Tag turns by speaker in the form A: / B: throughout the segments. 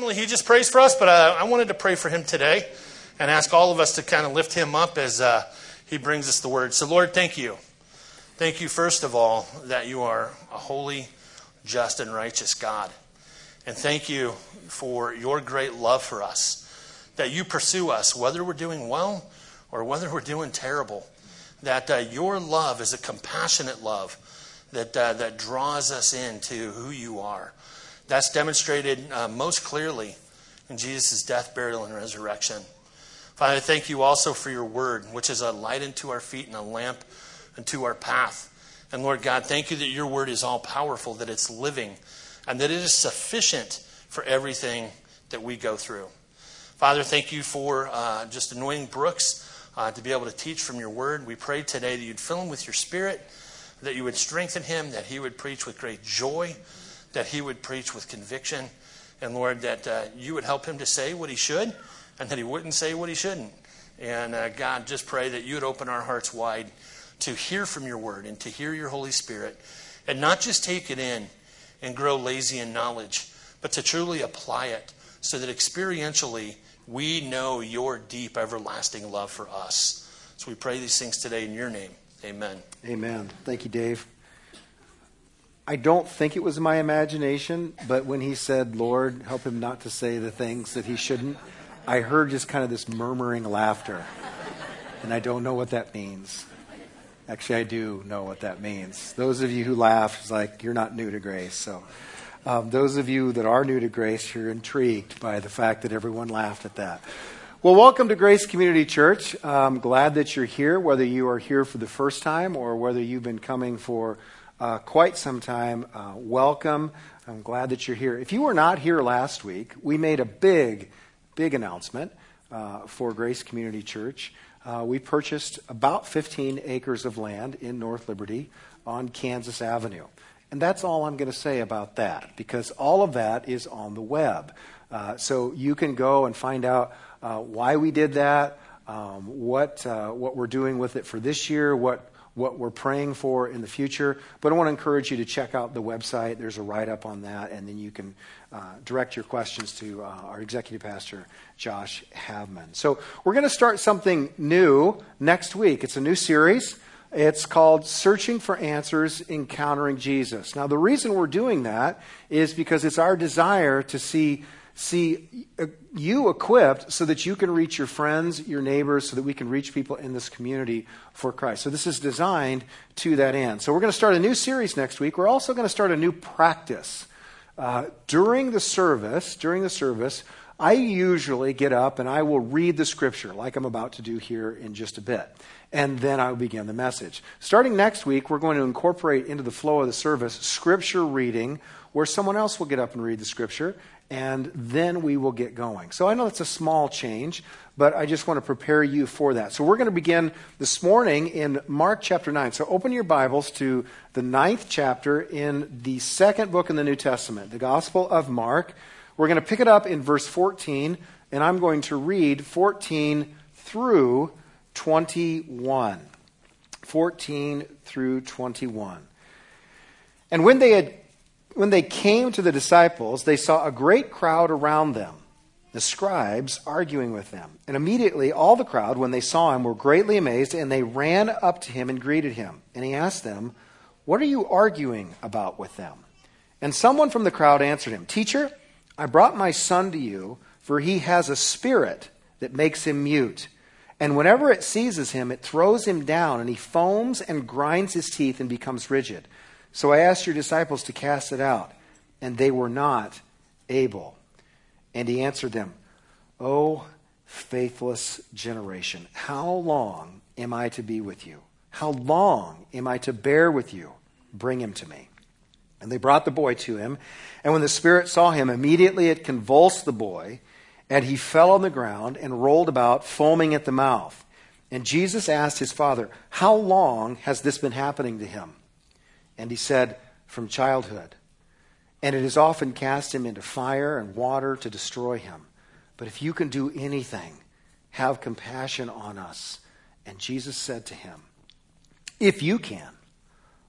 A: normally he just prays for us, but I, I, wanted to pray for him today and ask all of us to kind of lift him up as uh, he brings us the word. So, Lord, thank you. Thank you, first of all, that you are a holy, just, and righteous God. And thank you for your great love for us, that you pursue us, whether we're doing well or whether we're doing terrible. That uh, your love is a compassionate love that, uh, that draws us into who you are. That's demonstrated uh, most clearly in Jesus' death, burial, and resurrection. Father, thank you also for your word, which is a light unto our feet and a lamp unto our path. And Lord God, thank you that your word is all powerful, that it's living, and that it is sufficient for everything that we go through. Father, thank you for uh, just anointing Brooks uh, to be able to teach from your word. We pray today that you'd fill him with your spirit that you would strengthen him, that he would preach with great joy, that he would preach with conviction, and Lord, that uh, you would help him to say what he should and that he wouldn't say what he shouldn't. And uh, God, just pray that you would open our hearts wide to hear from your word and to hear your Holy Spirit and not just take it in and grow lazy in knowledge, but to truly apply it so that experientially we know your deep, everlasting love for us. So we pray these things today in your name. Amen.
B: Amen. Thank you, Dave. I don't think it was my imagination, but when he said, Lord, help him not to say the things that he shouldn't, I heard just kind of this murmuring laughter. And I don't know what that means. Actually, I do know what that means. Those of you who laugh, it's like you're not new to grace. So, um, those of you that are new to grace, you're intrigued by the fact that everyone laughed at that. Well, welcome to Grace Community Church. I'm glad that you're here, whether you are here for the first time or whether you've been coming for uh, quite some time. Uh, welcome. I'm glad that you're here. If you were not here last week, we made a big, big announcement uh, for Grace Community Church. Uh, we purchased about 15 acres of land in North Liberty on Kansas Avenue. And that's all I'm going to say about that because all of that is on the web. Uh, so you can go and find out uh, why we did that, um, what, what we're doing with it for this year, what, what we're praying for in the future. But I want to encourage you to check out the website. There's a write up on that, and then you can uh, direct your questions to uh, our executive pastor, Josh Havman. So we're going to start something new next week. It's a new series. It's called Searching for Answers Encountering Jesus. Now, the reason we're doing that is because it's our desire to see see uh, you equipped so that you can reach your friends, your neighbors, so that we can reach people in this community for Christ. So this is designed to that end. So we're going to start a new series next week. We're also going to start a new practice. Uh, during the service, during the service, I usually get up and I will read the scripture like I'm about to do here in just a bit. And then I'll begin the message. Starting next week, we're going to incorporate into the flow of the service scripture reading where someone else will get up and read the scripture and then we will get going. So I know it's a small change, but I just want to prepare you for that. So we're going to begin this morning in Mark chapter 9. So open your Bibles to the ninth chapter in the second book in the New Testament, the Gospel of Mark. We're going to pick it up in verse 14, and I'm going to read 14 through 21. 14 through 21. And when they had when they came to the disciples, they saw a great crowd around them, the scribes arguing with them. And immediately all the crowd, when they saw him, were greatly amazed, and they ran up to him and greeted him. And he asked them, What are you arguing about with them? And someone from the crowd answered him, Teacher, I brought my son to you, for he has a spirit that makes him mute. And whenever it seizes him, it throws him down, and he foams and grinds his teeth and becomes rigid. So I asked your disciples to cast it out, and they were not able. And he answered them, O faithless generation, how long am I to be with you? How long am I to bear with you? Bring him to me. And they brought the boy to him. And when the Spirit saw him, immediately it convulsed the boy, and he fell on the ground and rolled about, foaming at the mouth. And Jesus asked his father, How long has this been happening to him? And he said, From childhood. And it has often cast him into fire and water to destroy him. But if you can do anything, have compassion on us. And Jesus said to him, If you can,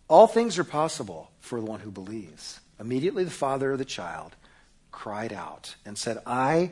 B: all things are possible for the one who believes. Immediately the father of the child cried out and said, I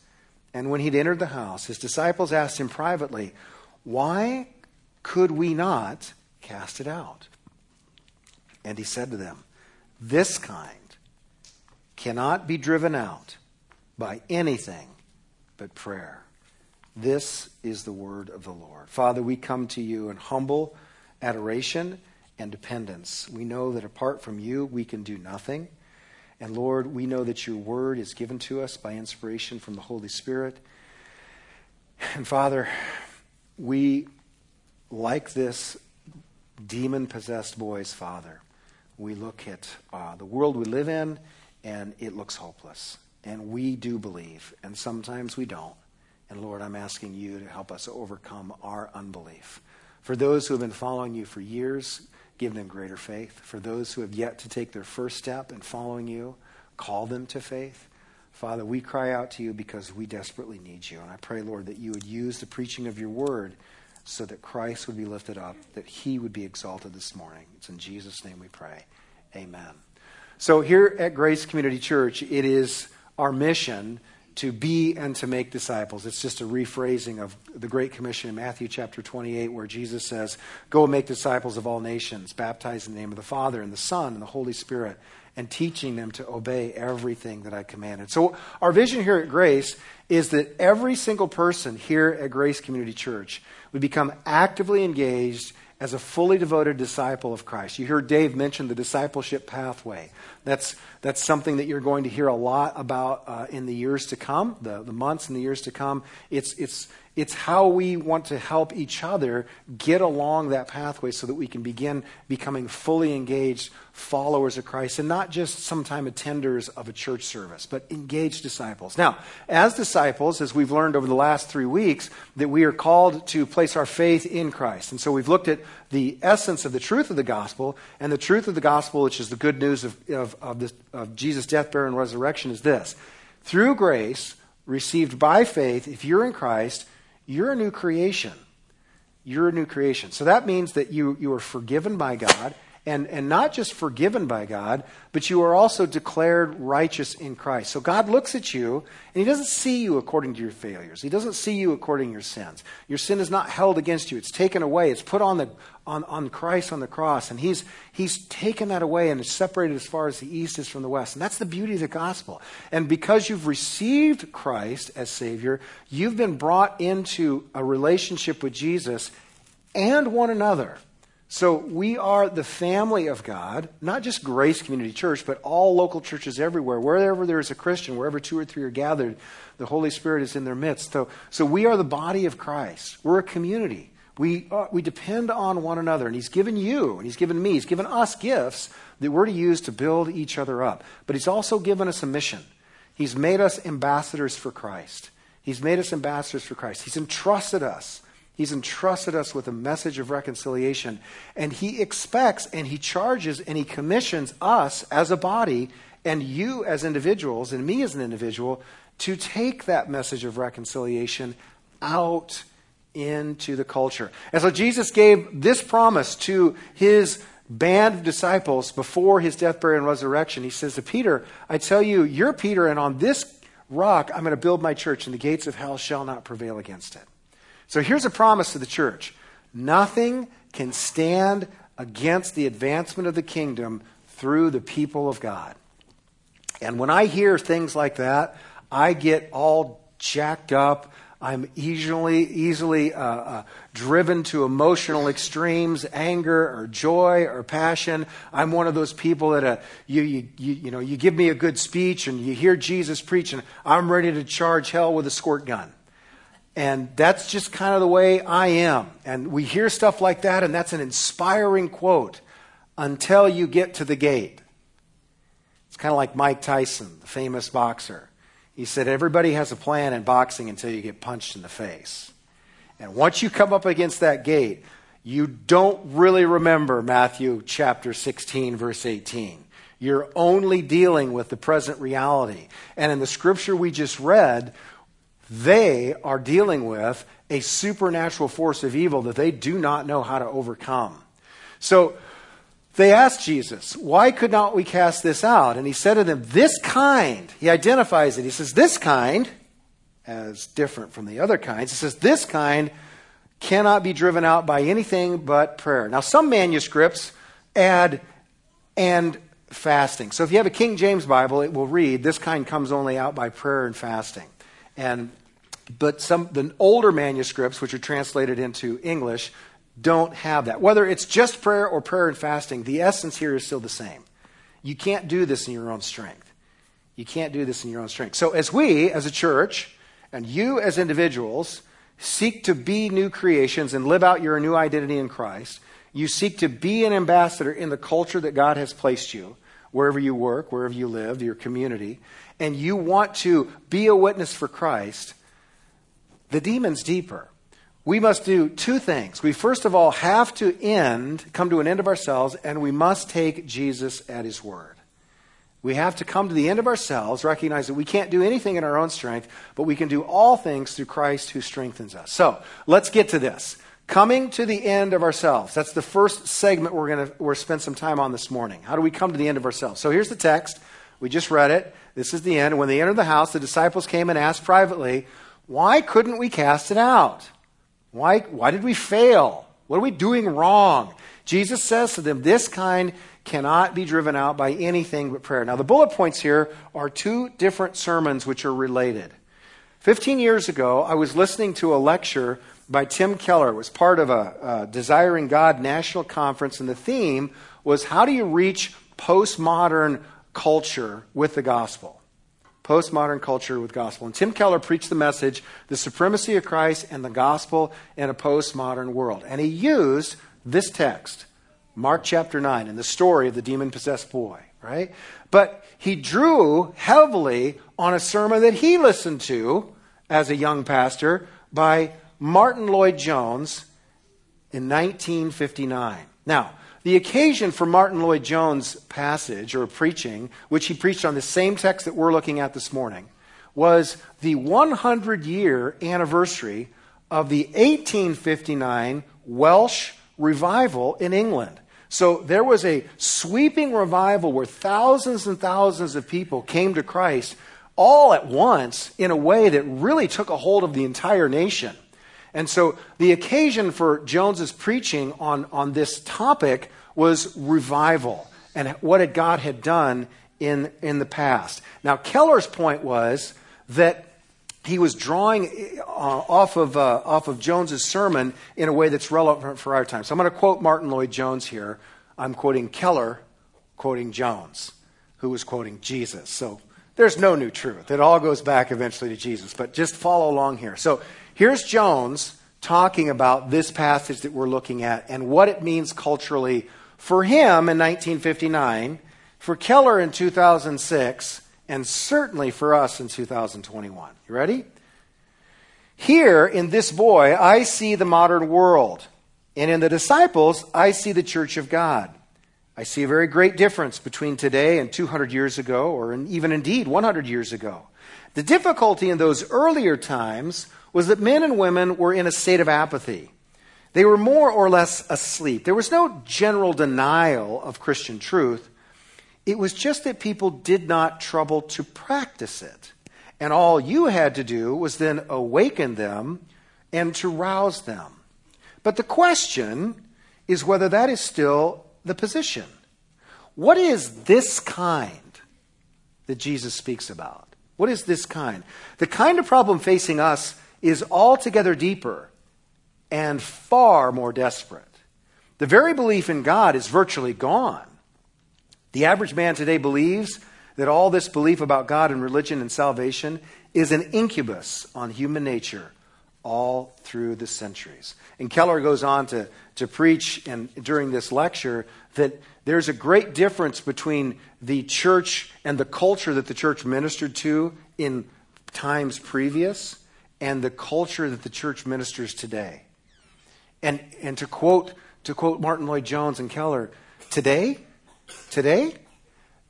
B: And when he'd entered the house, his disciples asked him privately, Why could we not cast it out? And he said to them, This kind cannot be driven out by anything but prayer. This is the word of the Lord. Father, we come to you in humble adoration and dependence. We know that apart from you, we can do nothing. And Lord, we know that your word is given to us by inspiration from the Holy Spirit. And Father, we, like this demon possessed boy's father, we look at uh, the world we live in and it looks hopeless. And we do believe, and sometimes we don't. And Lord, I'm asking you to help us overcome our unbelief. For those who have been following you for years, give them greater faith. For those who have yet to take their first step in following you, call them to faith. Father, we cry out to you because we desperately need you. And I pray, Lord, that you would use the preaching of your word so that Christ would be lifted up, that he would be exalted this morning. It's in Jesus' name we pray. Amen. So here at Grace Community Church, it is our mission to be and to make disciples. It's just a rephrasing of the Great Commission in Matthew chapter 28, where Jesus says, Go and make disciples of all nations, baptize in the name of the Father and the Son and the Holy Spirit, and teaching them to obey everything that I commanded. So, our vision here at Grace is that every single person here at Grace Community Church would become actively engaged as a fully devoted disciple of Christ. You heard Dave mention the discipleship pathway. That's, that's something that you're going to hear a lot about uh, in the years to come, the, the months and the years to come. It's, it's, it's how we want to help each other get along that pathway so that we can begin becoming fully engaged followers of Christ and not just sometime attenders of a church service, but engaged disciples. Now, as disciples, as we've learned over the last three weeks, that we are called to place our faith in Christ. And so we've looked at the essence of the truth of the gospel, and the truth of the gospel, which is the good news of, of, of, this, of Jesus' death, burial, and resurrection, is this. Through grace, received by faith, if you're in Christ, you're a new creation. You're a new creation. So that means that you, you are forgiven by God, and, and not just forgiven by God, but you are also declared righteous in Christ. So God looks at you, and He doesn't see you according to your failures. He doesn't see you according to your sins. Your sin is not held against you, it's taken away. It's put on, the, on, on Christ on the cross, and he's, he's taken that away and it's separated as far as the east is from the west. And that's the beauty of the gospel. And because you've received Christ as Savior, you've been brought into a relationship with Jesus and one another. So we are the family of God, not just Grace Community Church, but all local churches everywhere. Wherever there is a Christian, wherever two or three are gathered, the Holy Spirit is in their midst. So, so we are the body of Christ. We're a community. We, uh, we depend on one another. And He's given you, and He's given me, He's given us gifts that we're to use to build each other up. But He's also given us a mission. He's made us ambassadors for Christ. He's made us ambassadors for Christ. He's entrusted us He's entrusted us with a message of reconciliation. And He expects and He charges and He commissions us as a body and you as individuals and me as an individual to take that message of reconciliation out into the culture. And so Jesus gave this promise to His band of disciples before His death, burial, and resurrection. He says to Peter, I tell you, you're Peter, and on this rock I'm going to build my church, and the gates of hell shall not prevail against it. So here's a promise to the church nothing can stand against the advancement of the kingdom through the people of God. And when I hear things like that, I get all jacked up. I'm easily, easily uh, uh, driven to emotional extremes, anger or joy or passion. I'm one of those people that uh, you, you, you, you, know, you give me a good speech and you hear Jesus preach, and I'm ready to charge hell with a squirt gun. And that's just kind of the way I am. And we hear stuff like that, and that's an inspiring quote until you get to the gate. It's kind of like Mike Tyson, the famous boxer. He said, Everybody has a plan in boxing until you get punched in the face. And once you come up against that gate, you don't really remember Matthew chapter 16, verse 18. You're only dealing with the present reality. And in the scripture we just read, they are dealing with a supernatural force of evil that they do not know how to overcome. So they asked Jesus, Why could not we cast this out? And he said to them, This kind, he identifies it. He says, This kind, as different from the other kinds, he says, This kind cannot be driven out by anything but prayer. Now, some manuscripts add and fasting. So if you have a King James Bible, it will read, This kind comes only out by prayer and fasting. And but some the older manuscripts, which are translated into English, don't have that. Whether it's just prayer or prayer and fasting, the essence here is still the same. You can't do this in your own strength. You can't do this in your own strength. So, as we, as a church, and you as individuals, seek to be new creations and live out your new identity in Christ, you seek to be an ambassador in the culture that God has placed you, wherever you work, wherever you live, your community, and you want to be a witness for Christ, the demon's deeper we must do two things. We first of all have to end, come to an end of ourselves, and we must take Jesus at his word. We have to come to the end of ourselves, recognize that we can't do anything in our own strength, but we can do all things through Christ who strengthens us. So, let's get to this. Coming to the end of ourselves. That's the first segment we're going to we're spend some time on this morning. How do we come to the end of ourselves? So, here's the text. We just read it. This is the end. When they entered the house, the disciples came and asked privately, Why couldn't we cast it out? Why, why did we fail? What are we doing wrong? Jesus says to them, This kind cannot be driven out by anything but prayer. Now, the bullet points here are two different sermons which are related. Fifteen years ago, I was listening to a lecture by Tim Keller. It was part of a, a Desiring God national conference, and the theme was How do you reach postmodern culture with the gospel? Postmodern culture with gospel. And Tim Keller preached the message, the supremacy of Christ and the gospel in a postmodern world. And he used this text, Mark chapter 9, and the story of the demon possessed boy, right? But he drew heavily on a sermon that he listened to as a young pastor by Martyn Lloyd-Jones in 1959. Now, the occasion for Martyn Lloyd-Jones' passage or preaching, which he preached on the same text that we're looking at this morning, was the 100 year anniversary of the 1859 Welsh revival in England. So there was a sweeping revival where thousands and thousands of people came to Christ all at once in a way that really took a hold of the entire nation. And so the occasion for Jones's preaching on, on this topic was revival and what God had done in, in the past. Now, Keller's point was that he was drawing uh, off, of, uh, off of Jones's sermon in a way that's relevant for our time. So I'm going to quote Martyn Lloyd-Jones here. I'm quoting Keller, quoting Jones, who was quoting Jesus. So there's no new truth. It all goes back eventually to Jesus. But just follow along here. So Here's Jones talking about this passage that we're looking at and what it means culturally for him in 1959, for Keller in 2006, and certainly for us in 2021. You ready? Here in this boy, I see the modern world. And in the disciples, I see the church of God. I see a very great difference between today and 200 years ago, or even indeed 100 years ago. The difficulty in those earlier times was that men and women were in a state of apathy. They were more or less asleep. There was no general denial of Christian truth. It was just that people did not trouble to practice it. And all you had to do was then awaken them and to rouse them. But the question is whether that is still the position. What is this kind that Jesus speaks about? What is this kind? The kind of problem facing us is altogether deeper and far more desperate. The very belief in God is virtually gone. The average man today believes that all this belief about God and religion and salvation is an incubus on human nature, all through the centuries. And Keller goes on to, to preach and during this lecture that there's a great difference between the church and the culture that the church ministered to in times previous and the culture that the church ministers today. And, and to, quote, to quote Martyn Lloyd-Jones and Keller, today, today,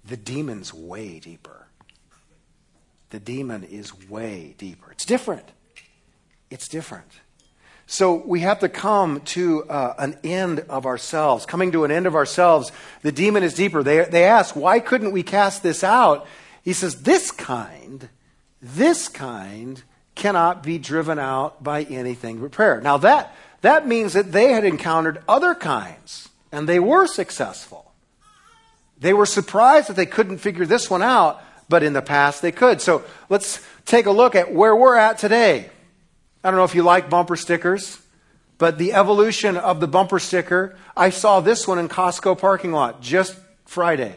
B: the demon's way deeper. The demon is way deeper. It's different. It's different. So we have to come to uh, an end of ourselves. Coming to an end of ourselves, the demon is deeper. They, they ask, why couldn't we cast this out? He says, this kind, this kind cannot be driven out by anything but prayer. Now that, that means that they had encountered other kinds, and they were successful. They were surprised that they couldn't figure this one out, but in the past they could. So let's take a look at where we're at today. I don't know if you like bumper stickers, but the evolution of the bumper sticker, I saw this one in Costco parking lot just Friday.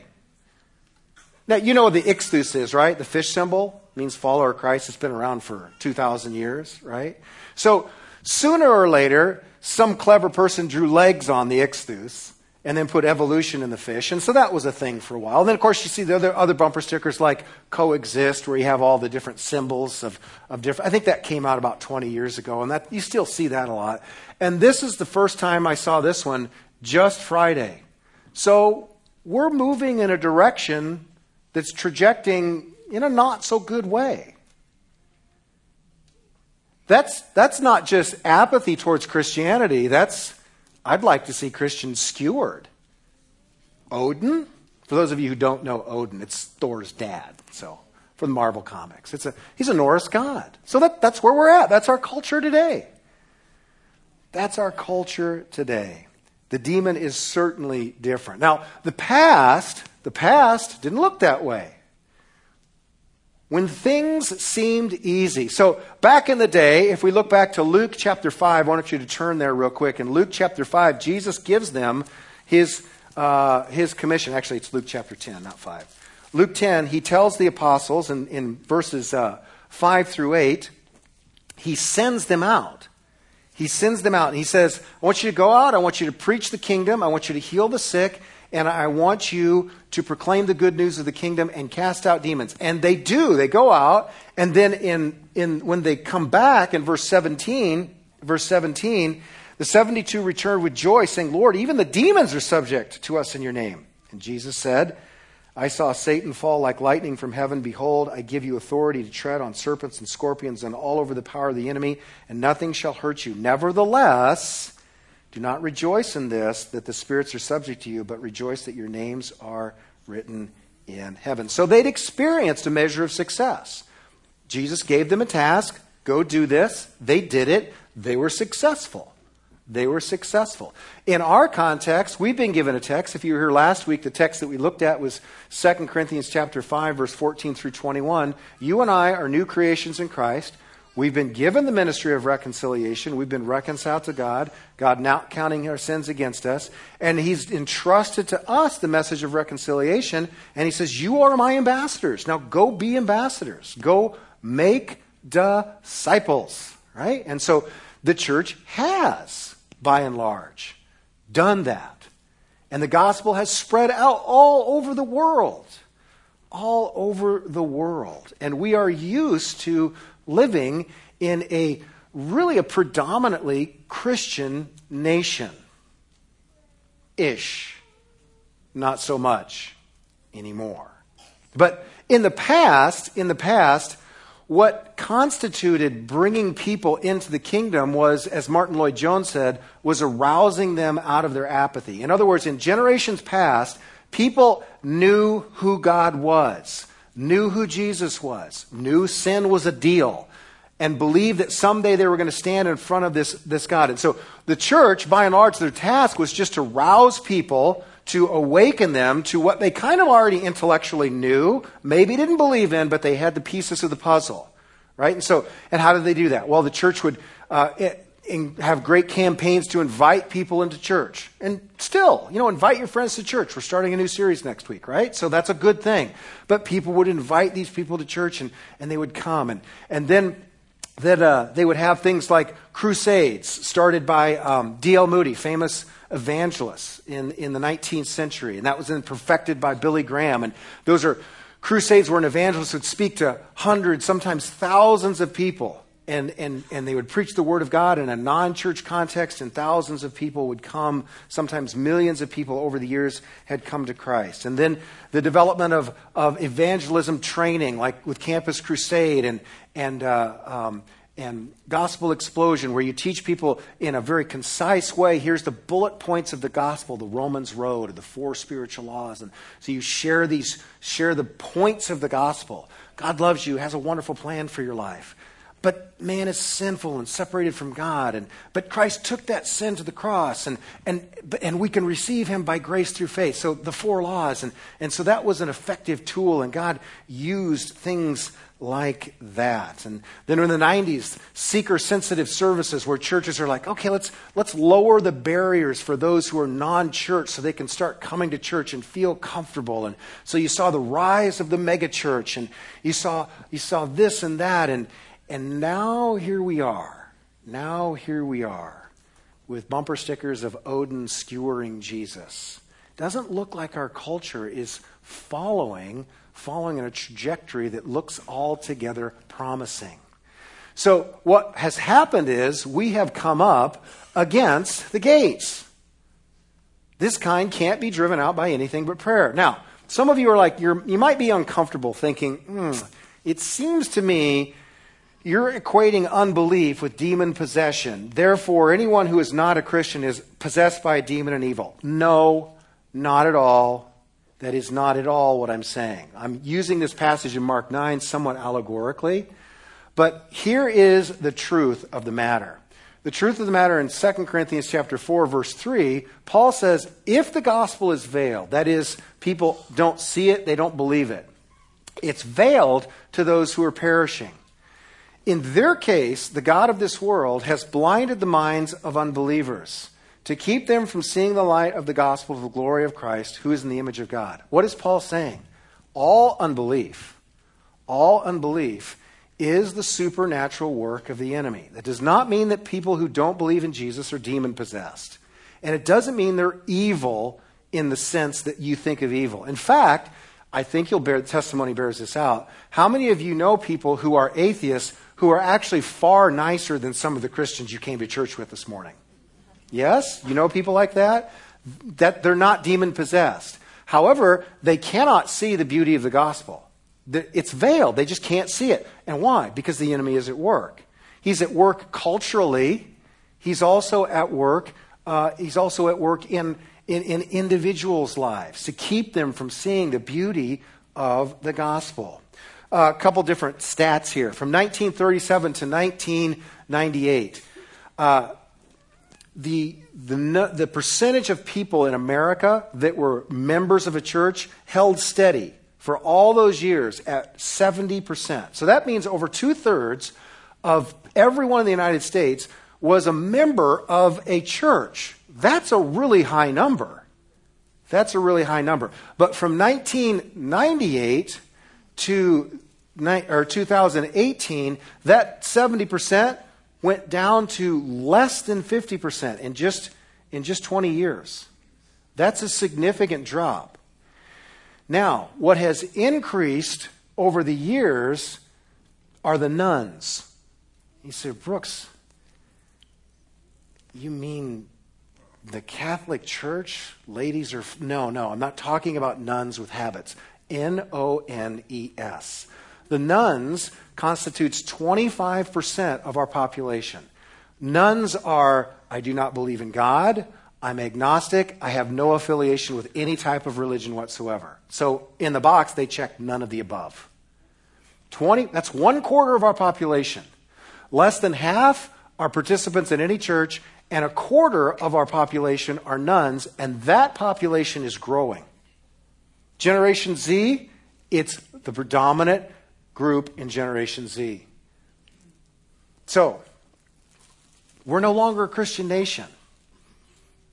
B: Now, you know what the ichthus is, right? The fish symbol means follower of Christ. It's been around for 2,000 years, right? So, sooner or later, some clever person drew legs on the ichthus and then put evolution in the fish. And so that was a thing for a while. And then, of course, you see the other, other bumper stickers like coexist, where you have all the different symbols of, of different. I think that came out about 20 years ago, and that you still see that a lot. And this is the first time I saw this one just Friday. So we're moving in a direction that's trajecting in a not so good way. That's, that's not just apathy towards Christianity, that's I'd like to see Christians skewered. Odin, for those of you who don't know Odin, it's Thor's dad. So from the Marvel Comics, it's a he's a Norse god. So that, that's where we're at. That's our culture today. That's our culture today. The demon is certainly different. Now, the past, the past didn't look that way when things seemed easy. So, back in the day, if we look back to Luke chapter 5, I want you to turn there real quick. In Luke chapter 5, Jesus gives them his, uh, his commission. Actually, it's Luke chapter 10, not 5. Luke 10, he tells the apostles in, in verses uh, 5 through 8, he sends them out. He sends them out and he says, I want you to go out, I want you to preach the kingdom, I want you to heal the sick, and I want you to proclaim the good news of the kingdom and cast out demons. And they do. They go out, and then in, in when they come back in verse 17, verse 17, the 72 return with joy, saying, Lord, even the demons are subject to us in your name. And Jesus said, I saw Satan fall like lightning from heaven. Behold, I give you authority to tread on serpents and scorpions and all over the power of the enemy, and nothing shall hurt you. Nevertheless, do not rejoice in this, that the spirits are subject to you, but rejoice that your names are written in heaven. So they'd experienced a measure of success. Jesus gave them a task go do this. They did it. They were successful. They were successful. In our context, we've been given a text. If you were here last week, the text that we looked at was 2 Corinthians chapter 5 verse 14 through 21. You and I are new creations in Christ. We've been given the ministry of reconciliation. We've been reconciled to God, God not counting our sins against us. And He's entrusted to us the message of reconciliation. And He says, You are my ambassadors. Now go be ambassadors. Go make disciples. Right? And so the church has, by and large, done that. And the gospel has spread out all over the world. All over the world. And we are used to living in a really a predominantly Christian nation. Ish. Not so much anymore. But in the past, in the past, what constituted bringing people into the kingdom was, as Martyn Lloyd-Jones said, was arousing them out of their apathy. In other words, in generations past, people knew who God was knew who Jesus was, knew sin was a deal, and believed that someday they were going to stand in front of this, this God. And so the church, by and large, their task was just to rouse people, to awaken them to what they kind of already intellectually knew, maybe didn't believe in, but they had the pieces of the puzzle. Right? And so, and how did they do that? Well, the church would, uh, have great campaigns to invite people into church. And still, you know, invite your friends to church. We're starting a new series next week, right? So that's a good thing. But people would invite these people to church and, and they would come. And, and then that uh, they would have things like crusades started by um, D.L. Moody, famous evangelist in, in the 19th century, and that was then perfected by Billy Graham. And those are crusades where an evangelist would speak to hundreds, sometimes thousands of people and, and, and they would preach the Word of God in a non church context, and thousands of people would come. Sometimes millions of people over the years had come to Christ. And then the development of, of evangelism training, like with Campus Crusade and, and, uh, um, and Gospel Explosion, where you teach people in a very concise way here's the bullet points of the gospel, the Romans Road, the four spiritual laws. And so you share these, share the points of the gospel. God loves you, has a wonderful plan for your life. But man is sinful and separated from God. And, but Christ took that sin to the cross, and, and, and we can receive him by grace through faith. So the four laws. And, and so that was an effective tool, and God used things like that. And then in the 90s, seeker sensitive services where churches are like, okay, let's, let's lower the barriers for those who are non church so they can start coming to church and feel comfortable. And so you saw the rise of the megachurch, and you saw, you saw this and that. And, and now here we are. Now here we are with bumper stickers of Odin skewering Jesus. Doesn't look like our culture is following following in a trajectory that looks altogether promising. So what has happened is we have come up against the gates. This kind can't be driven out by anything but prayer. Now, some of you are like, you you might be uncomfortable thinking, hmm, it seems to me you're equating unbelief with demon possession. Therefore, anyone who is not a Christian is possessed by a demon and evil. No, not at all. That is not at all what I'm saying. I'm using this passage in Mark 9 somewhat allegorically, but here is the truth of the matter. The truth of the matter in 2 Corinthians chapter 4 verse 3, Paul says, if the gospel is veiled, that is people don't see it, they don't believe it. It's veiled to those who are perishing. In their case, the God of this world has blinded the minds of unbelievers to keep them from seeing the light of the gospel of the glory of Christ, who is in the image of God. What is Paul saying? All unbelief, all unbelief is the supernatural work of the enemy. That does not mean that people who don't believe in Jesus are demon possessed. And it doesn't mean they're evil in the sense that you think of evil. In fact, I think you'll bear testimony bears this out. How many of you know people who are atheists who are actually far nicer than some of the Christians you came to church with this morning. Yes? You know people like that? That they're not demon possessed. However, they cannot see the beauty of the gospel. It's veiled. They just can't see it. And why? Because the enemy is at work. He's at work culturally. He's also at work. Uh, he's also at work in, in, in individuals' lives to keep them from seeing the beauty of the gospel a couple different stats here. From 1937 to 1998, uh, the, the, the percentage of people in America that were members of a church held steady for all those years at 70%. So that means over two thirds of everyone in the United States was a member of a church. That's a really high number. That's a really high number. But from 1998 to or 2018, that 70% went down to less than 50% in just, in just 20 years. That's a significant drop. Now, what has increased over the years are the nuns. You say, Brooks, you mean the Catholic Church? Ladies are. No, no, I'm not talking about nuns with habits. N O N E S. The nones constitutes 25% of our population. Nones are, I do not believe in God. I'm agnostic. I have no affiliation with any type of religion whatsoever. So in the box, they check none of the above. 20, that's one quarter of our population. Less than half are participants in any church, and a quarter of our population are nones, and that population is growing. Generation Z, it's the predominant group in Generation Z. So, we're no longer a Christian nation.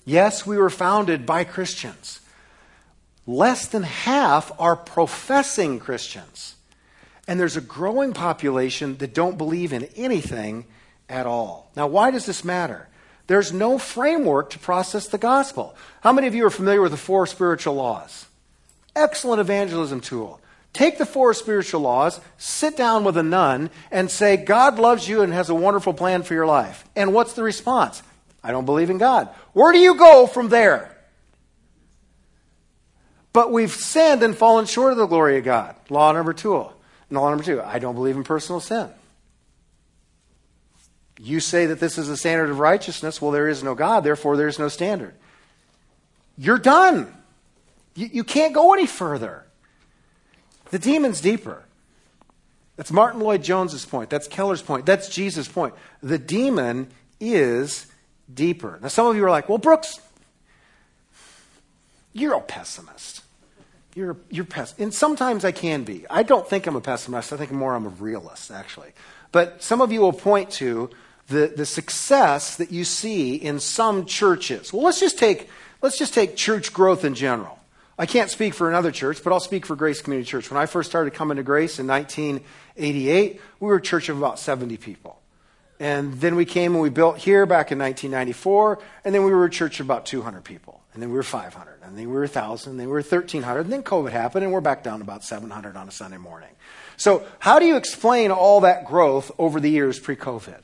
B: Yes, we were founded by Christians. Less than half are professing Christians. And there's a growing population that don't believe in anything at all. Now, why does this matter? There's no framework to process the gospel. How many of you are familiar with the four spiritual laws? Excellent evangelism tool. Take the four spiritual laws, sit down with a nun, and say, God loves you and has a wonderful plan for your life. And what's the response? I don't believe in God. Where do you go from there? But we've sinned and fallen short of the glory of God. Law number two. Law number two, I don't believe in personal sin. You say that this is a standard of righteousness. Well, there is no God, therefore there is no standard. You're done. You, you can't go any further. The demon's deeper. That's Martyn Lloyd-Jones's point. That's Keller's point. That's Jesus' point. The demon is deeper. Now, some of you are like, well, Brooks, you're a pessimist. You're, you're pess- and sometimes I can be. I don't think I'm a pessimist. I think more I'm a realist, actually. But some of you will point to the, the success that you see in some churches. Well, let's just take, let's just take church growth in general. I can't speak for another church, but I'll speak for Grace Community Church. When I first started coming to Grace in 1988, we were a church of about 70 people. And then we came and we built here back in 1994, and then we were a church of about 200 people. And then we were 500, and then we were 1,000, and then we were 1,300, and then COVID happened, and we're back down about 700 on a Sunday morning. So, how do you explain all that growth over the years pre COVID?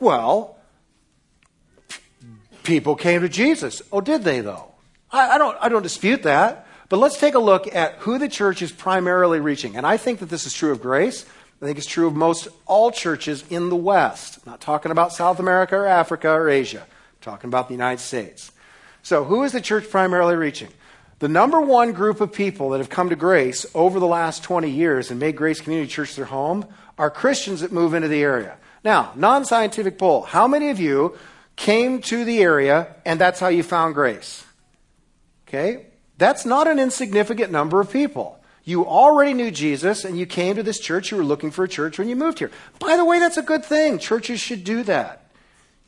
B: Well, people came to Jesus. Oh, did they, though? I, I, don't, I don't dispute that. But let's take a look at who the church is primarily reaching. And I think that this is true of Grace. I think it's true of most all churches in the West. I'm not talking about South America or Africa or Asia. I'm talking about the United States. So, who is the church primarily reaching? The number one group of people that have come to Grace over the last 20 years and made Grace Community Church their home are Christians that move into the area. Now, non scientific poll. How many of you came to the area and that's how you found grace? Okay? That's not an insignificant number of people. You already knew Jesus and you came to this church. You were looking for a church when you moved here. By the way, that's a good thing. Churches should do that.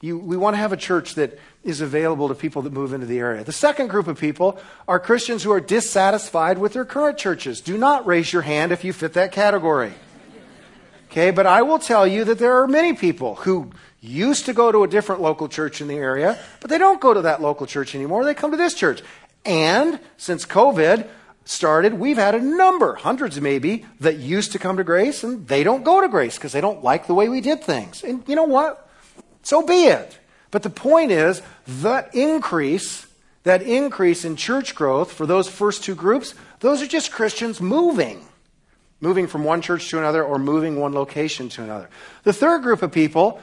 B: You, we want to have a church that is available to people that move into the area. The second group of people are Christians who are dissatisfied with their current churches. Do not raise your hand if you fit that category. Okay, but I will tell you that there are many people who used to go to a different local church in the area, but they don't go to that local church anymore. They come to this church. And since COVID started, we've had a number, hundreds maybe, that used to come to grace and they don't go to grace because they don't like the way we did things. And you know what? So be it. But the point is that increase, that increase in church growth for those first two groups, those are just Christians moving moving from one church to another or moving one location to another. The third group of people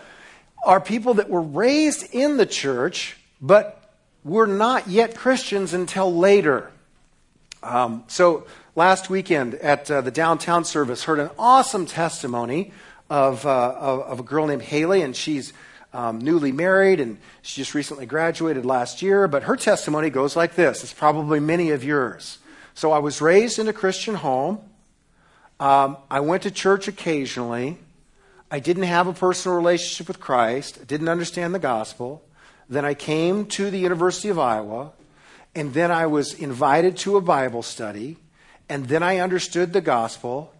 B: are people that were raised in the church, but were not yet Christians until later. Um, so last weekend at uh, the downtown service, heard an awesome testimony of, uh, of, of, a girl named Haley, and she's um, newly married and she just recently graduated last year. But her testimony goes like this it's probably many of yours. So I was raised in a Christian home. Um, I went to church occasionally. I didn't have a personal relationship with Christ. I didn't understand the gospel. Then I came to the University of Iowa, and then I was invited to a Bible study, and then I understood the gospel,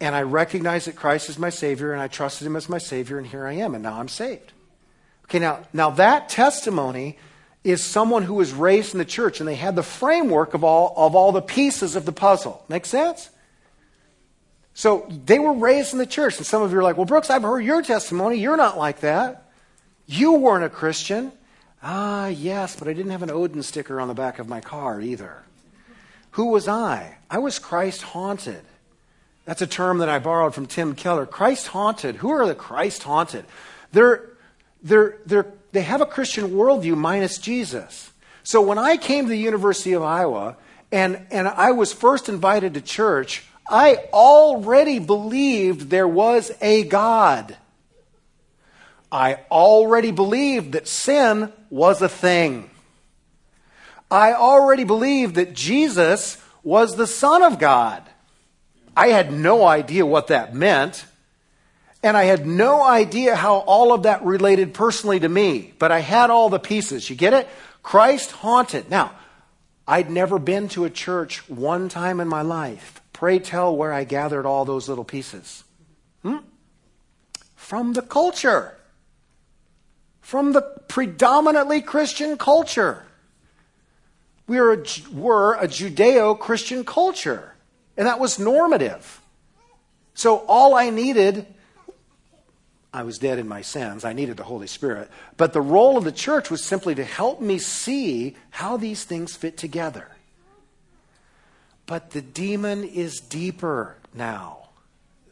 B: and I recognized that Christ is my Savior, and I trusted Him as my Savior, and here I am, and now I'm saved. Okay, now, now that testimony is someone who was raised in the church, and they had the framework of all, of all the pieces of the puzzle. Make sense? So they were raised in the church. And some of you are like, well, Brooks, I've heard your testimony. You're not like that. You weren't a Christian. Ah, yes, but I didn't have an Odin sticker on the back of my car either. Who was I? I was Christ haunted. That's a term that I borrowed from Tim Keller. Christ haunted. Who are the Christ haunted? They're, they're, they're, they have a Christian worldview minus Jesus. So when I came to the University of Iowa and, and I was first invited to church, I already believed there was a God. I already believed that sin was a thing. I already believed that Jesus was the Son of God. I had no idea what that meant. And I had no idea how all of that related personally to me. But I had all the pieces. You get it? Christ haunted. Now, I'd never been to a church one time in my life Pray tell where I gathered all those little pieces. Hmm? From the culture. From the predominantly Christian culture. We were a, were a Judeo Christian culture, and that was normative. So all I needed, I was dead in my sins. I needed the Holy Spirit. But the role of the church was simply to help me see how these things fit together. But the demon is deeper now.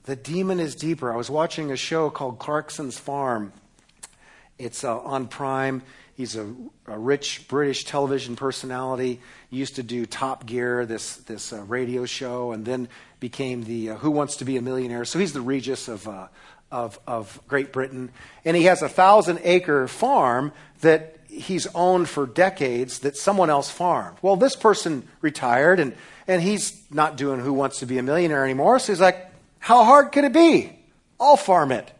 B: The demon is deeper. I was watching a show called Clarkson's Farm. It's uh, on Prime. He's a, a, rich British television personality. He used to do Top Gear, this this uh, radio show, and then became the uh, Who Wants to Be a Millionaire. So he's the Regis of, uh, of, of Great Britain. And he has a thousand acre farm that he's owned for decades that someone else farmed. Well, this person retired and, and he's not doing Who Wants to Be a Millionaire anymore. So he's like, How hard could it be? I'll farm it.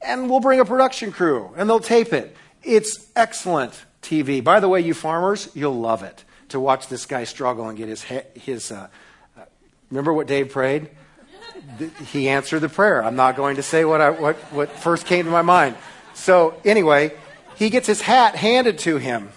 B: And we'll bring a production crew and they'll tape it. It's excellent TV. By the way, you farmers, you'll love it to watch this guy struggle and get his, his uh, Remember what Dave prayed? He answered the prayer. I'm not going to say what, I, what, what first came to my mind. So, anyway, he gets his hat handed to him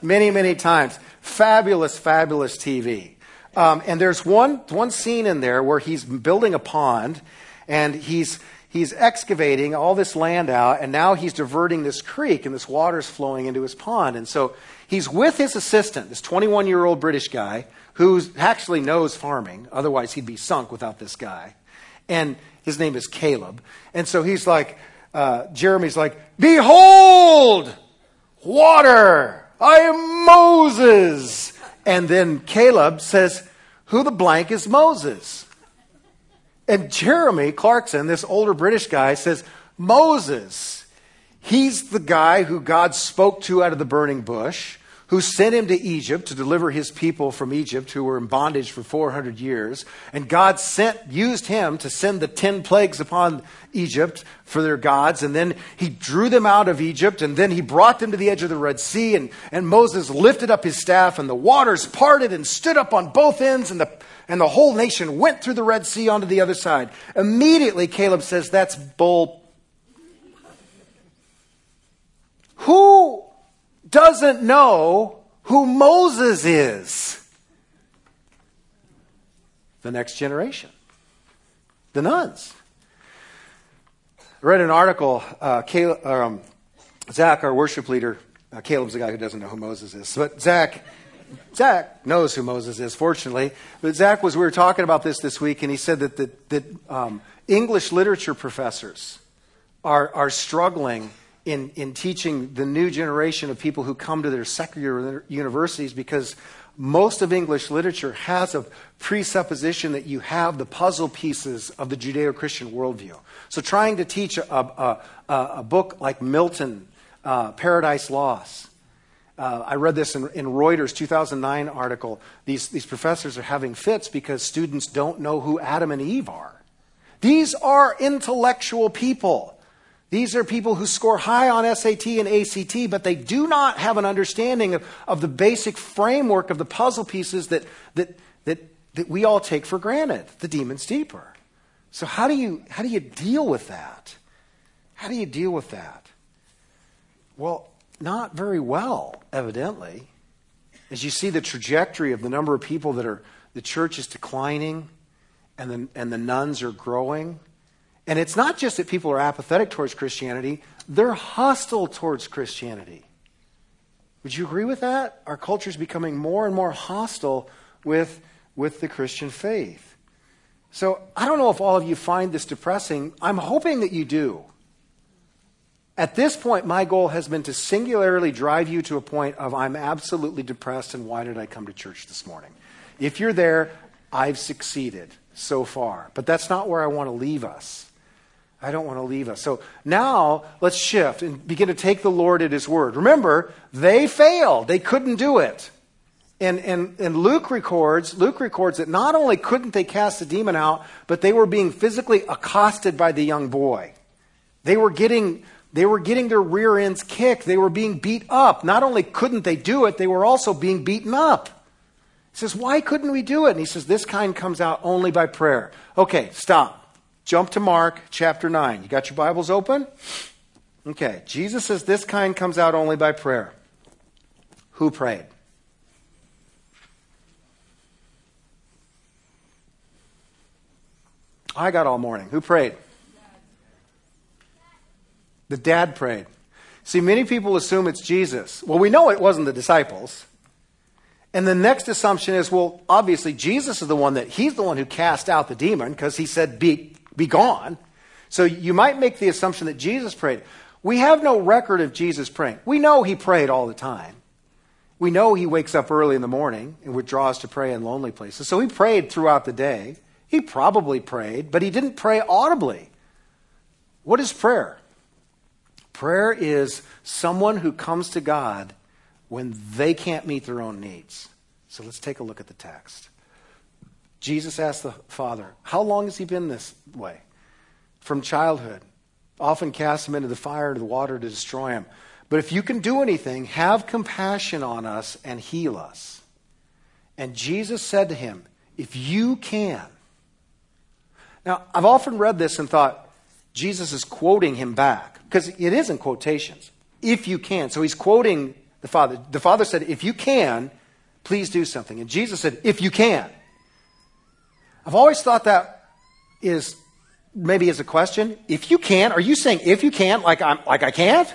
B: many, many times. Fabulous, fabulous TV. Um, and there's one, one scene in there where he's building a pond and he's, he's excavating all this land out, and now he's diverting this creek, and this water's flowing into his pond. And so he's with his assistant, this 21 year old British guy, who actually knows farming. Otherwise, he'd be sunk without this guy. And his name is Caleb. And so he's like, uh, Jeremy's like, Behold, water. I am Moses. And then Caleb says, Who the blank is Moses? And Jeremy Clarkson, this older British guy, says, Moses. He's the guy who God spoke to out of the burning bush who sent him to Egypt to deliver his people from Egypt who were in bondage for 400 years. And God sent, used him to send the 10 plagues upon Egypt for their gods. And then he drew them out of Egypt and then he brought them to the edge of the Red Sea. And, and Moses lifted up his staff and the waters parted and stood up on both ends and the, and the whole nation went through the Red Sea onto the other side. Immediately Caleb says, that's bull. Who doesn't know who Moses is. The next generation, the nones. I read an article, uh, Caleb, um, Zach, our worship leader, uh, Caleb's the guy who doesn't know who Moses is, but Zach, Zach knows who Moses is, fortunately. But Zach was, we were talking about this this week, and he said that, that, that um, English literature professors are, are struggling in, in teaching the new generation of people who come to their secular universities because most of English literature has a presupposition that you have the puzzle pieces of the Judeo Christian worldview. So, trying to teach a, a, a, book like Milton, uh, Paradise Lost, uh, I read this in, in, Reuters 2009 article. These, these professors are having fits because students don't know who Adam and Eve are. These are intellectual people. These are people who score high on SAT and ACT, but they do not have an understanding of, of the basic framework of the puzzle pieces that, that, that, that we all take for granted. The demon's deeper. So, how do, you, how do you deal with that? How do you deal with that? Well, not very well, evidently. As you see the trajectory of the number of people that are, the church is declining and the, and the nones are growing and it's not just that people are apathetic towards Christianity, they're hostile towards Christianity. Would you agree with that? Our culture is becoming more and more hostile with, with the Christian faith. So I don't know if all of you find this depressing. I'm hoping that you do. At this point, my goal has been to singularly drive you to a point of I'm absolutely depressed and why did I come to church this morning? If you're there, I've succeeded so far. But that's not where I want to leave us. I don't want to leave us. So now let's shift and begin to take the Lord at His word. Remember, they failed. They couldn't do it. And, and, and Luke records, Luke records that not only couldn't they cast the demon out, but they were being physically accosted by the young boy. They were getting, they were getting their rear ends kicked. They were being beat up. Not only couldn't they do it, they were also being beaten up. He says, Why couldn't we do it? And he says, This kind comes out only by prayer. Okay, stop. Jump to Mark chapter 9. You got your Bibles open? Okay, Jesus says, This kind comes out only by prayer. Who prayed? I got all morning. Who prayed? The dad prayed. See, many people assume it's Jesus. Well, we know it wasn't the disciples. And the next assumption is, well, obviously, Jesus is the one that, he's the one who cast out the demon because he said, be, be gone. So you might make the assumption that Jesus prayed. We have no record of Jesus praying. We know he prayed all the time. We know he wakes up early in the morning and withdraws to pray in lonely places. So he prayed throughout the day. He probably prayed, but he didn't pray audibly. What is prayer? Prayer is someone who comes to God when they can't meet their own needs. So let's take a look at the text. Jesus asked the Father, How long has he been this way? From childhood. Often cast him into the fire, into the water to destroy him. But if you can do anything, have compassion on us and heal us. And Jesus said to him, If you can. Now, I've often read this and thought, Jesus is quoting him back, because it is in quotations. If you can. So he's quoting the Father. The Father said, If you can, please do something. And Jesus said, If you can. I've always thought that is maybe as a question. If you can, are you saying if you can, like, I'm, like I can't?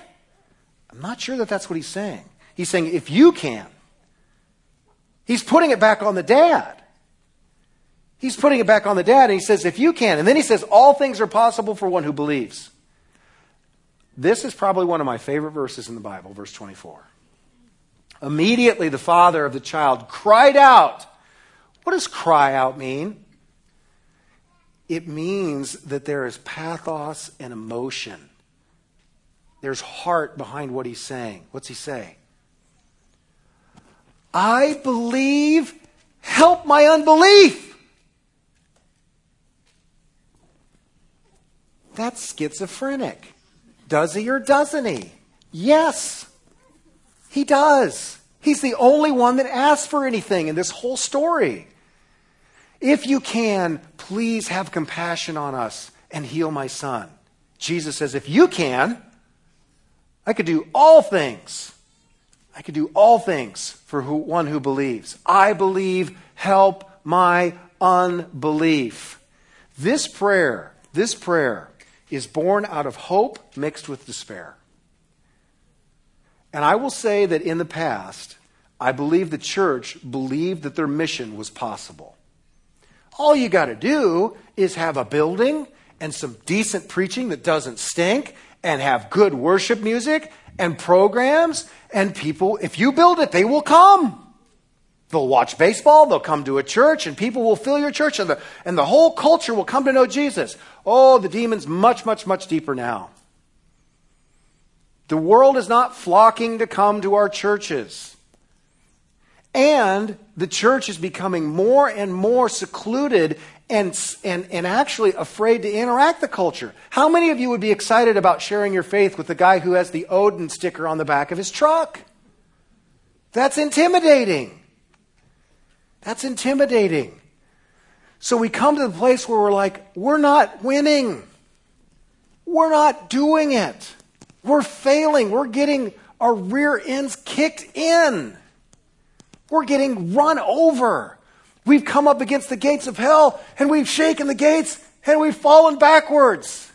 B: I'm not sure that that's what he's saying. He's saying if you can. He's putting it back on the dad. He's putting it back on the dad, and he says, if you can. And then he says, all things are possible for one who believes. This is probably one of my favorite verses in the Bible, verse 24. Immediately the father of the child cried out. What does cry out mean? It means that there is pathos and emotion. There's heart behind what he's saying. What's he say? I believe, help my unbelief. That's schizophrenic. Does he or doesn't he? Yes. He does. He's the only one that asks for anything in this whole story. If you can, please have compassion on us and heal my son. Jesus says, If you can, I could do all things. I could do all things for who, one who believes. I believe, help my unbelief. This prayer, this prayer is born out of hope mixed with despair. And I will say that in the past, I believe the church believed that their mission was possible. All you got to do is have a building and some decent preaching that doesn't stink and have good worship music and programs and people if you build it they will come. They'll watch baseball they'll come to a church and people will fill your church and the, and the whole culture will come to know jesus. Oh the demon's much much much deeper now. The world is not flocking to come to our churches. And the church is becoming more and more secluded and, and, and actually afraid to interact the culture. How many of you would be excited about sharing your faith with the guy who has the Odin sticker on the back of his truck? That's intimidating. That's intimidating. So we come to the place where we're like, we're not winning. We're not doing it. We're failing. We're getting our rear ends kicked in. We're getting run over. We've come up against the gates of hell and we've shaken the gates and we've fallen backwards.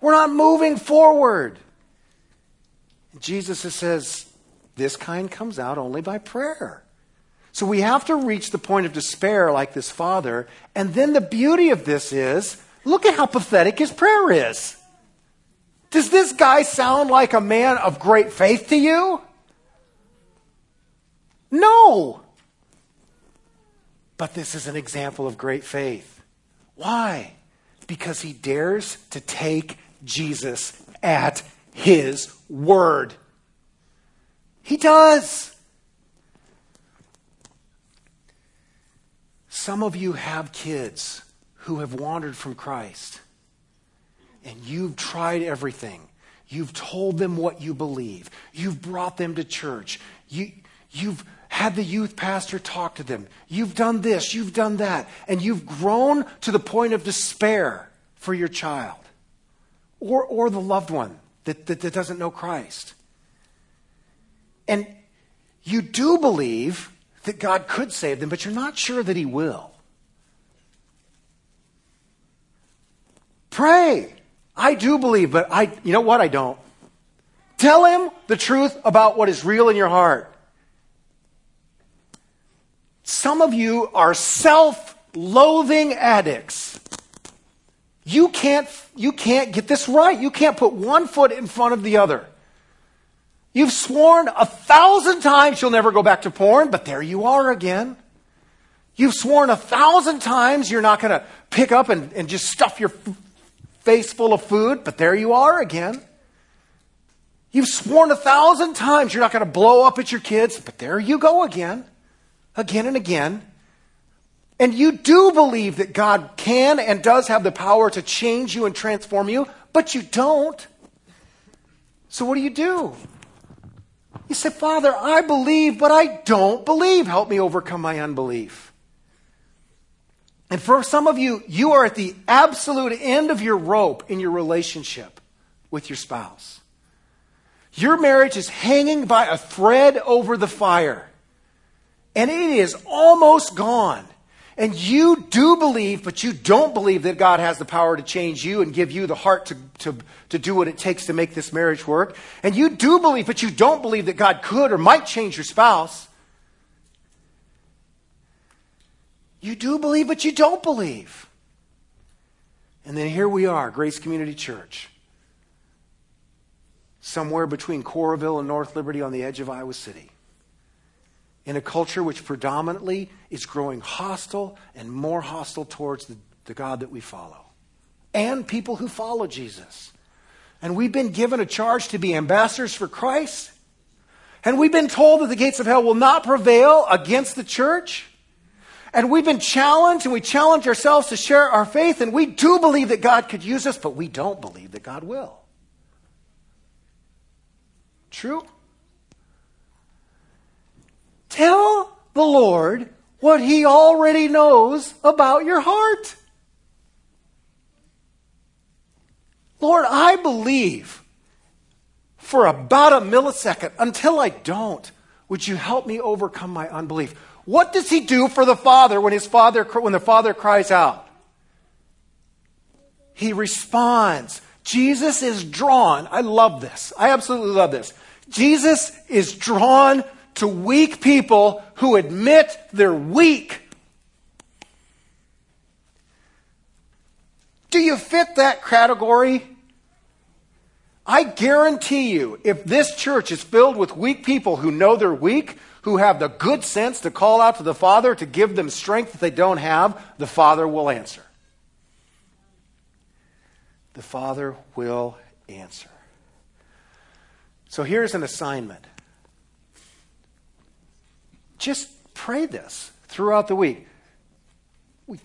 B: We're not moving forward. Jesus says, this kind comes out only by prayer. So we have to reach the point of despair like this father. And then the beauty of this is look at how pathetic his prayer is. Does this guy sound like a man of great faith to you? No. But this is an example of great faith. Why? Because he dares to take Jesus at his word. He does. Some of you have kids who have wandered from Christ and you've tried everything. You've told them what you believe. You've brought them to church. You, you've had the youth pastor talk to them. You've done this, you've done that, and you've grown to the point of despair for your child or, or the loved one that, that, that doesn't know Christ. And you do believe that God could save them, but you're not sure that He will. Pray. I do believe, but I, you know what? I don't. Tell Him the truth about what is real in your heart. Some of you are self loathing addicts. You can't, you can't get this right. You can't put one foot in front of the other. You've sworn a thousand times you'll never go back to porn, but there you are again. You've sworn a thousand times you're not going to pick up and, and just stuff your f- face full of food, but there you are again. You've sworn a thousand times you're not going to blow up at your kids, but there you go again again and again. And you do believe that God can and does have the power to change you and transform you, but you don't. So what do you do? You say, Father, I believe, but I don't believe. Help me overcome my unbelief. And for some of you, you are at the absolute end of your rope in your relationship with your spouse. Your marriage is hanging by a thread over the fire and it is almost gone. And you do believe, but you don't believe that God has the power to change you and give you the heart to, to, to do what it takes to make this marriage work. And you do believe, but you don't believe that God could or might change your spouse. You do believe, but you don't believe. And then here we are, Grace Community Church, somewhere between Coralville and North Liberty on the edge of Iowa City in a culture which predominantly is growing hostile and more hostile towards the, the God that we follow and people who follow Jesus. And we've been given a charge to be ambassadors for Christ. And we've been told that the gates of hell will not prevail against the church. And we've been challenged and we challenge ourselves to share our faith. And we do believe that God could use us, but we don't believe that God will. True? Tell the Lord what He already knows about your heart. Lord, I believe for about a millisecond until I don't. Would you help me overcome my unbelief? What does he do for the father when his father when the father cries out? He responds. Jesus is drawn. I love this. I absolutely love this. Jesus is drawn to weak people who admit they're weak. Do you fit that category? I guarantee you, if this church is filled with weak people who know they're weak, who have the good sense to call out to the Father to give them strength that they don't have, the Father will answer. The Father will answer. So here's an assignment just pray this throughout the week. We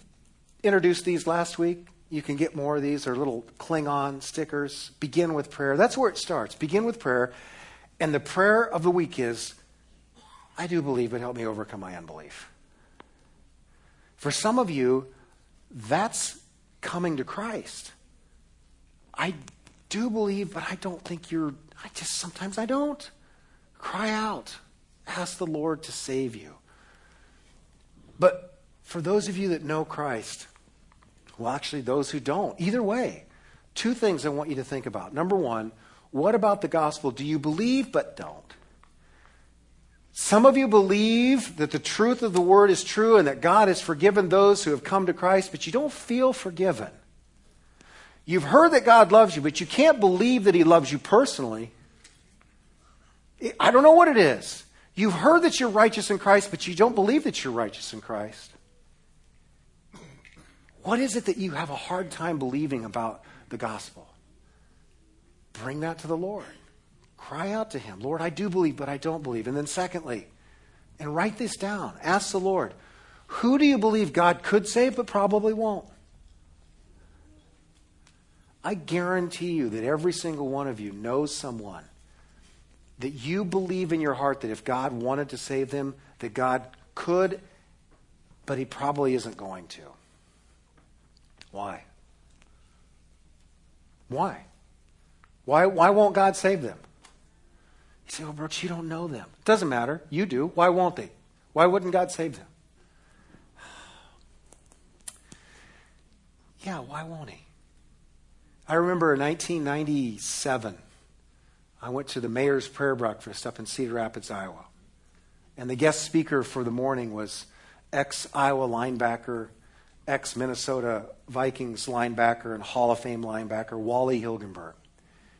B: introduced these last week. You can get more of these. They're little cling on stickers. Begin with prayer. That's where it starts. Begin with prayer. And the prayer of the week is I do believe it help me overcome my unbelief. For some of you, that's coming to Christ. I do believe, but I don't think you're, I just sometimes I don't. Cry out. Ask the Lord to save you. But for those of you that know Christ, well, actually, those who don't, either way, two things I want you to think about. Number one, what about the gospel do you believe but don't? Some of you believe that the truth of the word is true and that God has forgiven those who have come to Christ, but you don't feel forgiven. You've heard that God loves you, but you can't believe that He loves you personally. I don't know what it is. You've heard that you're righteous in Christ, but you don't believe that you're righteous in Christ. What is it that you have a hard time believing about the gospel? Bring that to the Lord. Cry out to Him. Lord, I do believe, but I don't believe. And then, secondly, and write this down. Ask the Lord, who do you believe God could save, but probably won't? I guarantee you that every single one of you knows someone that you believe in your heart that if God wanted to save them, that God could, but he probably isn't going to. Why? Why? Why, why won't God save them? You say, well, Brooks, you don't know them. It Doesn't matter. You do. Why won't they? Why wouldn't God save them? yeah, why won't He? I remember in 1997, I went to the mayor's prayer breakfast up in Cedar Rapids, Iowa. And the guest speaker for the morning was ex Iowa linebacker, ex Minnesota Vikings linebacker, and Hall of Fame linebacker, Wally Hilgenberg.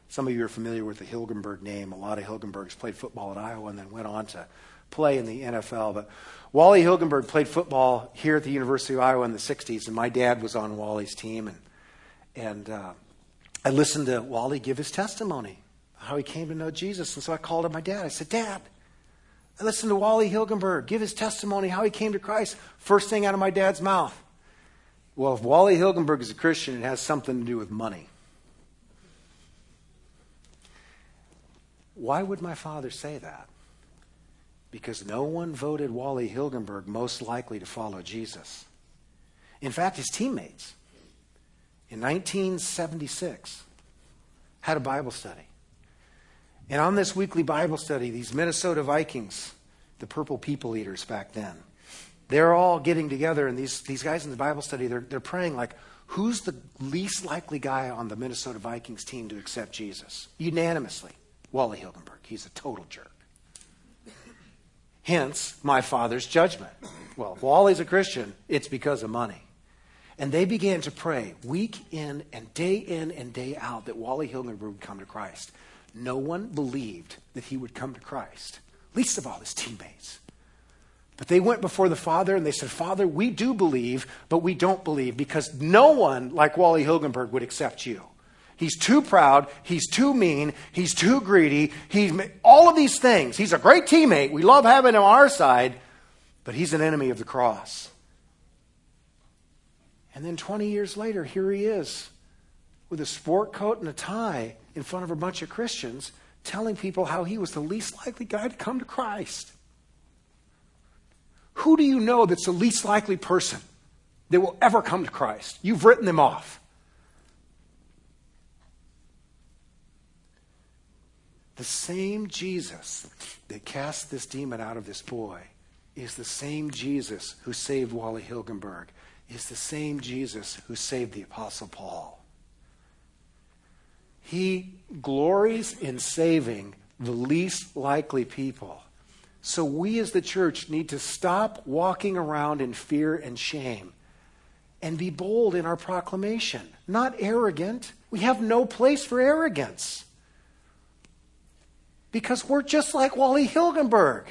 B: Some of you are familiar with the Hilgenberg name. A lot of Hilgenbergs played football at Iowa and then went on to play in the NFL. But Wally Hilgenberg played football here at the University of Iowa in the 60s, and my dad was on Wally's team. And, and uh, I listened to Wally give his testimony, how he came to know Jesus. And so I called up my dad. I said, Dad, I listened to Wally Hilgenberg give his testimony, how he came to Christ. First thing out of my dad's mouth. Well, if Wally Hilgenberg is a Christian, it has something to do with money. Why would my father say that? Because no one voted Wally Hilgenberg most likely to follow Jesus. In fact, his teammates in 1976 had a Bible study. And on this weekly Bible study, these Minnesota Vikings, the Purple People Eaters back then, they're all getting together, and these, these guys in the Bible study, they're, they're praying like, who's the least likely guy on the Minnesota Vikings team to accept Jesus? Unanimously, Wally Hilgenberg. He's a total jerk. Hence, my father's judgment. Well, if Wally's a Christian, it's because of money. And they began to pray week in and day in and day out that Wally Hilgenberg would come to Christ. No one believed that he would come to Christ, least of all his teammates. But they went before the Father and they said, Father, we do believe, but we don't believe because no one like Wally Hilgenberg would accept you. He's too proud. He's too mean. He's too greedy. He's all of these things. He's a great teammate. We love having him on our side, but he's an enemy of the cross. And then 20 years later, here he is with a sport coat and a tie in front of a bunch of Christians telling people how he was the least likely guy to come to Christ. Who do you know that's the least likely person that will ever come to Christ? You've written them off. The same Jesus that cast this demon out of this boy is the same Jesus who saved Wally Hilgenberg, is the same Jesus who saved the Apostle Paul. He glories in saving the least likely people. So we as the church need to stop walking around in fear and shame and be bold in our proclamation, not arrogant. We have no place for arrogance because we're just like Wally Hilgenberg.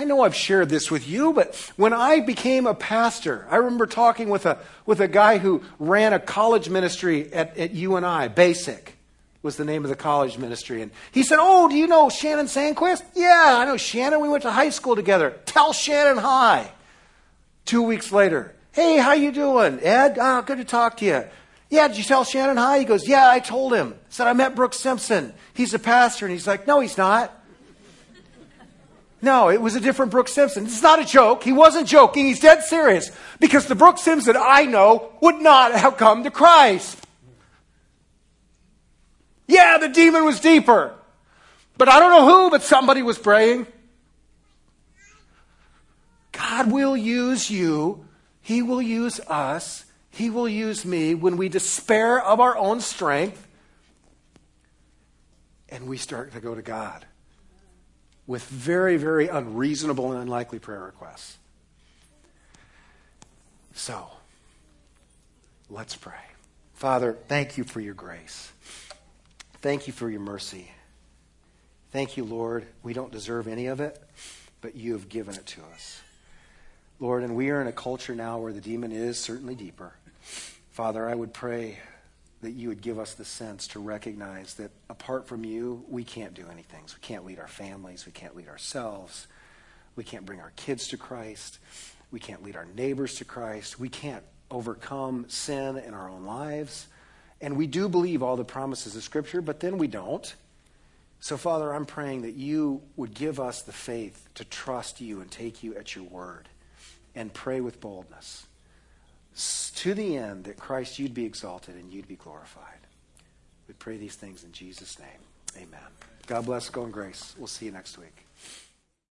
B: I know I've shared this with you, but when I became a pastor, I remember talking with a, with a guy who ran a college ministry at, at UNI, Basic was the name of the college ministry. And he said, Oh, do you know Shannon Sandquist? Yeah, I know Shannon. We went to high school together. Tell Shannon hi. Two weeks later, Hey, how you doing? Ed, oh, good to talk to you. Yeah, did you tell Shannon hi? He goes, Yeah, I told him. Said, I met Brooks Simpson. He's a pastor. And he's like, No, he's not. No, it was a different Brooks Simpson. It's not a joke. He wasn't joking. He's dead serious. Because the Brooks Simpson I know would not have come to Christ. Yeah, the demon was deeper. But I don't know who, but somebody was praying. God will use you. He will use us he will use me when we despair of our own strength and we start to go to God with very, very unreasonable and unlikely prayer requests. So, let's pray. Father, thank you for your grace. Thank you for your mercy. Thank you, Lord. We don't deserve any of it, but you have given it to us. Lord, and we are in a culture now where the demon is certainly deeper. Father, I would pray that you would give us the sense to recognize that apart from you, we can't do anything. We can't lead our families, we can't lead ourselves, we can't bring our kids to Christ, we can't lead our neighbors to Christ, we can't overcome sin in our own lives. And we do believe all the promises of Scripture, but then we don't. So, Father, I'm praying that you would give us the faith to trust you and take you at your word and pray with boldness to the end that Christ, you'd be exalted and you'd be glorified. We pray these things in Jesus' name. Amen. God bless. Go in grace. We'll see you next week.